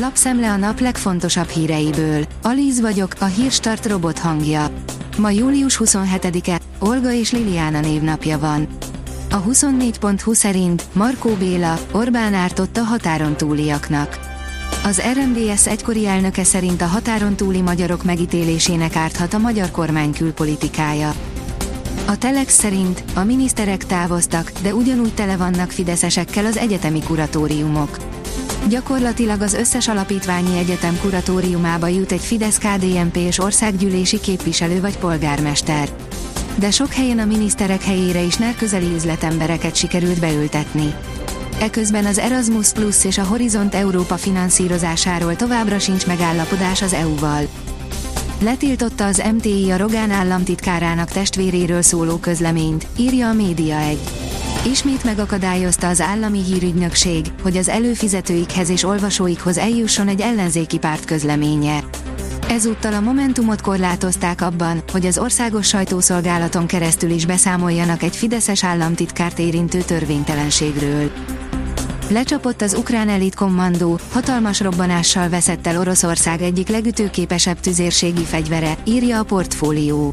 Lapszemle a nap legfontosabb híreiből. Alíz vagyok, a hírstart robot hangja. Ma július 27-e, Olga és Liliana névnapja van. A 24.20 szerint Markó Béla, Orbán ártott a határon túliaknak. Az RMDS egykori elnöke szerint a határon túli magyarok megítélésének árthat a magyar kormány külpolitikája. A Telex szerint a miniszterek távoztak, de ugyanúgy tele vannak fideszesekkel az egyetemi kuratóriumok. Gyakorlatilag az összes alapítványi egyetem kuratóriumába jut egy fidesz KDNP és országgyűlési képviselő vagy polgármester. De sok helyen a miniszterek helyére is közeli üzletembereket sikerült beültetni. Eközben az Erasmus Plus és a Horizont Európa finanszírozásáról továbbra sincs megállapodás az EU-val. Letiltotta az MTI a Rogán államtitkárának testvéréről szóló közleményt, írja a Média 1. Ismét megakadályozta az állami hírügynökség, hogy az előfizetőikhez és olvasóikhoz eljusson egy ellenzéki párt közleménye. Ezúttal a Momentumot korlátozták abban, hogy az országos sajtószolgálaton keresztül is beszámoljanak egy fideszes államtitkárt érintő törvénytelenségről. Lecsapott az ukrán elit kommandó, hatalmas robbanással veszett el Oroszország egyik legütőképesebb tüzérségi fegyvere, írja a portfólió.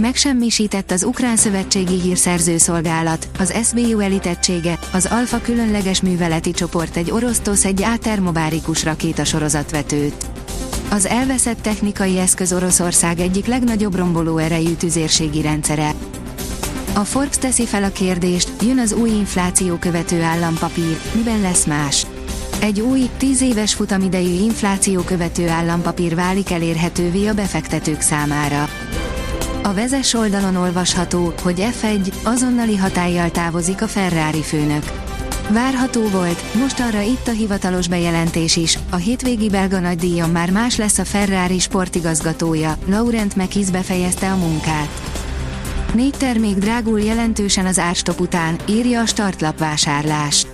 Megsemmisített az Ukrán Szövetségi Hírszerző Szolgálat, az SBU elitettsége, az Alfa különleges műveleti csoport egy orosz TOSZ egy átermobárikus rakétasorozatvetőt. Az elveszett technikai eszköz Oroszország egyik legnagyobb romboló erejű tüzérségi rendszere. A Forbes teszi fel a kérdést, jön az új infláció követő állampapír, miben lesz más? Egy új, 10 éves futamidejű infláció követő állampapír válik elérhetővé a befektetők számára. A vezes oldalon olvasható, hogy F1 azonnali hatállyal távozik a Ferrari főnök. Várható volt, most arra itt a hivatalos bejelentés is, a hétvégi belga nagydíjon már más lesz a Ferrari sportigazgatója, Laurent Mekiz befejezte a munkát. Négy termék drágul jelentősen az árstop után, írja a startlap vásárlás.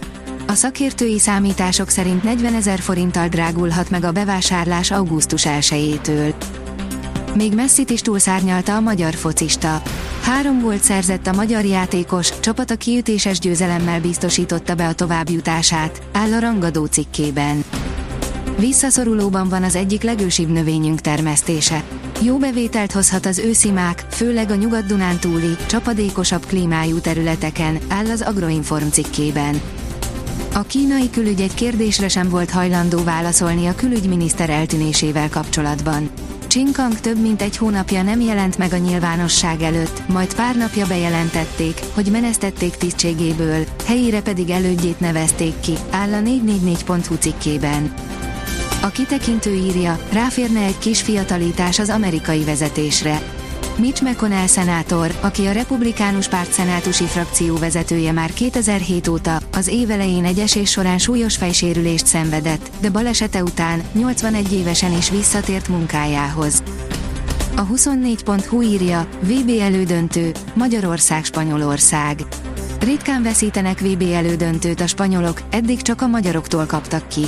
A szakértői számítások szerint 40 ezer forinttal drágulhat meg a bevásárlás augusztus 1-től. Még messzit is túlszárnyalta a magyar focista. Három volt szerzett a magyar játékos, csapata kiütéses győzelemmel biztosította be a továbbjutását, áll a rangadó cikkében. Visszaszorulóban van az egyik legősibb növényünk termesztése. Jó bevételt hozhat az őszimák, főleg a nyugat-dunántúli, csapadékosabb klímájú területeken, áll az Agroinform cikkében. A kínai külügy egy kérdésre sem volt hajlandó válaszolni a külügyminiszter eltűnésével kapcsolatban. Csinkang több mint egy hónapja nem jelent meg a nyilvánosság előtt, majd pár napja bejelentették, hogy menesztették tisztségéből, helyére pedig elődjét nevezték ki, áll a 444.hu cikkében. A kitekintő írja, ráférne egy kis fiatalítás az amerikai vezetésre. Mitch McConnell szenátor, aki a republikánus párt szenátusi frakció vezetője már 2007 óta, az év elején egy esés során súlyos fejsérülést szenvedett, de balesete után 81 évesen is visszatért munkájához. A 24.hu írja, VB elődöntő, Magyarország-Spanyolország. Ritkán veszítenek VB elődöntőt a spanyolok, eddig csak a magyaroktól kaptak ki.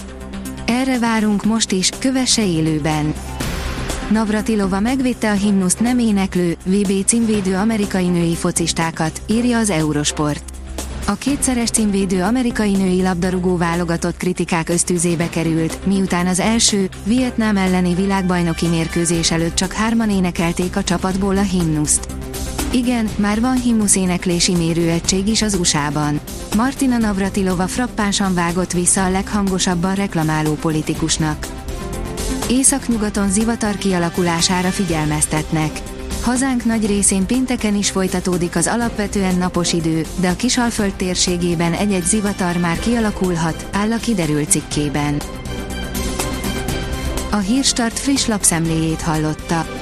Erre várunk most is, kövesse élőben. Navratilova megvédte a himnuszt nem éneklő, VB címvédő amerikai női focistákat, írja az Eurosport. A kétszeres címvédő amerikai női labdarúgó válogatott kritikák ösztűzébe került, miután az első, Vietnám elleni világbajnoki mérkőzés előtt csak hárman énekelték a csapatból a himnuszt. Igen, már van himnusz éneklési mérőegység is az USA-ban. Martina Navratilova frappánsan vágott vissza a leghangosabban reklamáló politikusnak. Északnyugaton zivatar kialakulására figyelmeztetnek. Hazánk nagy részén pénteken is folytatódik az alapvetően napos idő, de a Kisalföld térségében egy-egy zivatar már kialakulhat, áll a kiderült cikkében. A Hírstart friss lapszemléjét hallotta.